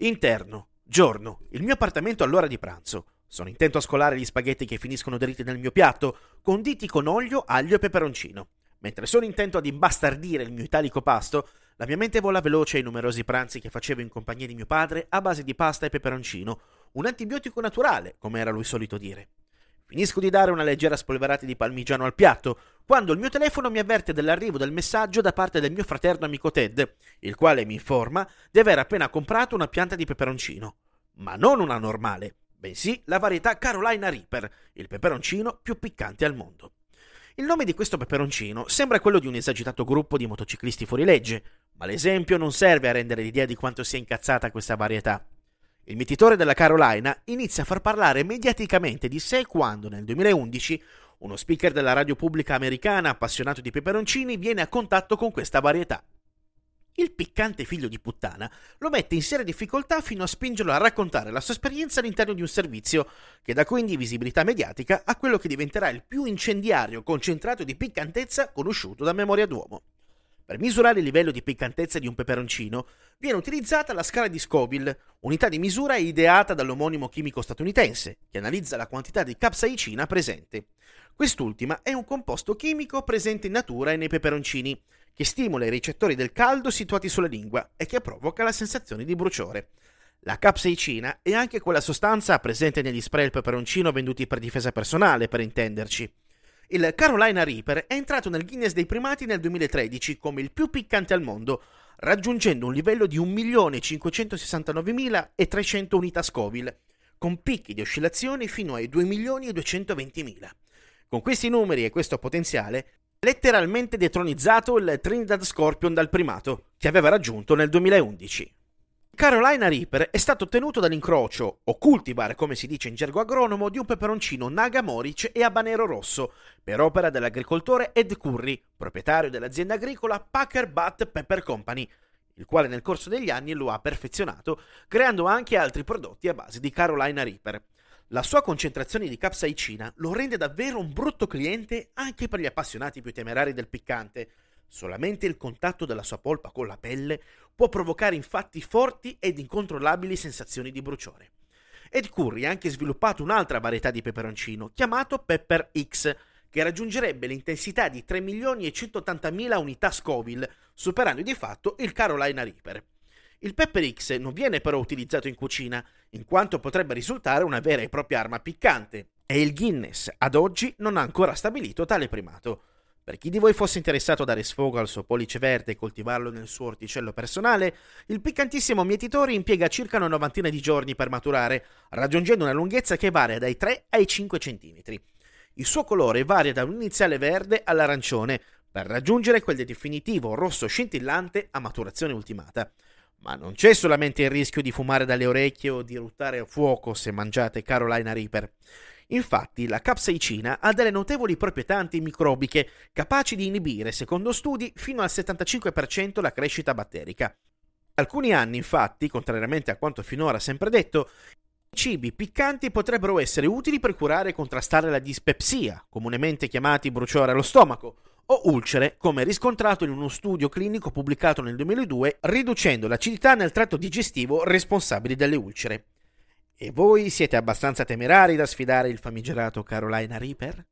Interno. Giorno. Il mio appartamento all'ora di pranzo. Sono intento a scolare gli spaghetti che finiscono dritti nel mio piatto, conditi con olio, aglio e peperoncino. Mentre sono intento ad imbastardire il mio italico pasto, la mia mente vola veloce ai numerosi pranzi che facevo in compagnia di mio padre a base di pasta e peperoncino, un antibiotico naturale, come era lui solito dire. Finisco di dare una leggera spolverata di parmigiano al piatto, quando il mio telefono mi avverte dell'arrivo del messaggio da parte del mio fraterno amico Ted, il quale mi informa di aver appena comprato una pianta di peperoncino. Ma non una normale, bensì la varietà Carolina Reaper, il peperoncino più piccante al mondo. Il nome di questo peperoncino sembra quello di un esagitato gruppo di motociclisti fuorilegge, ma l'esempio non serve a rendere l'idea di quanto sia incazzata questa varietà. Il mietitore della Carolina inizia a far parlare mediaticamente di sé quando nel 2011 uno speaker della radio pubblica americana appassionato di peperoncini viene a contatto con questa varietà. Il piccante figlio di puttana lo mette in seria difficoltà fino a spingerlo a raccontare la sua esperienza all'interno di un servizio che dà quindi visibilità mediatica a quello che diventerà il più incendiario concentrato di piccantezza conosciuto da memoria d'uomo. Per misurare il livello di piccantezza di un peperoncino viene utilizzata la scala di Scoville, unità di misura ideata dall'omonimo chimico statunitense, che analizza la quantità di capsaicina presente. Quest'ultima è un composto chimico presente in natura e nei peperoncini, che stimola i ricettori del caldo situati sulla lingua e che provoca la sensazione di bruciore. La capsaicina è anche quella sostanza presente negli spray al peperoncino venduti per difesa personale, per intenderci. Il Carolina Reaper è entrato nel Guinness dei primati nel 2013 come il più piccante al mondo, raggiungendo un livello di 1.569.300 unità Scoville, con picchi di oscillazione fino ai 2.220.000. Con questi numeri e questo potenziale, letteralmente detronizzato il Trinidad Scorpion dal primato, che aveva raggiunto nel 2011. Carolina Reaper è stato ottenuto dall'incrocio, o cultivar come si dice in gergo agronomo, di un peperoncino Naga Moric e Habanero Rosso, per opera dell'agricoltore Ed Curry, proprietario dell'azienda agricola Packer Butt Pepper Company, il quale nel corso degli anni lo ha perfezionato, creando anche altri prodotti a base di Carolina Reaper. La sua concentrazione di capsaicina lo rende davvero un brutto cliente anche per gli appassionati più temerari del piccante, Solamente il contatto della sua polpa con la pelle può provocare infatti forti ed incontrollabili sensazioni di bruciore. Ed Curry ha anche sviluppato un'altra varietà di peperoncino, chiamato Pepper X, che raggiungerebbe l'intensità di 3 milioni e 180 mila unità Scoville, superando di fatto il Carolina Reaper. Il Pepper X non viene però utilizzato in cucina, in quanto potrebbe risultare una vera e propria arma piccante, e il Guinness ad oggi non ha ancora stabilito tale primato. Per chi di voi fosse interessato a dare sfogo al suo pollice verde e coltivarlo nel suo orticello personale, il piccantissimo mietitore impiega circa una novantina di giorni per maturare, raggiungendo una lunghezza che varia dai 3 ai 5 cm. Il suo colore varia da un iniziale verde all'arancione, per raggiungere quel definitivo rosso scintillante a maturazione ultimata. Ma non c'è solamente il rischio di fumare dalle orecchie o di ruttare a fuoco se mangiate Carolina Reaper. Infatti, la capsaicina ha delle notevoli proprietà antimicrobiche, capaci di inibire, secondo studi, fino al 75% la crescita batterica. Alcuni anni, infatti, contrariamente a quanto finora sempre detto, i cibi piccanti potrebbero essere utili per curare e contrastare la dispepsia, comunemente chiamati bruciore allo stomaco, o ulcere, come riscontrato in uno studio clinico pubblicato nel 2002, riducendo l'acidità nel tratto digestivo responsabili delle ulcere. E voi siete abbastanza temerari da sfidare il famigerato Carolina Reaper?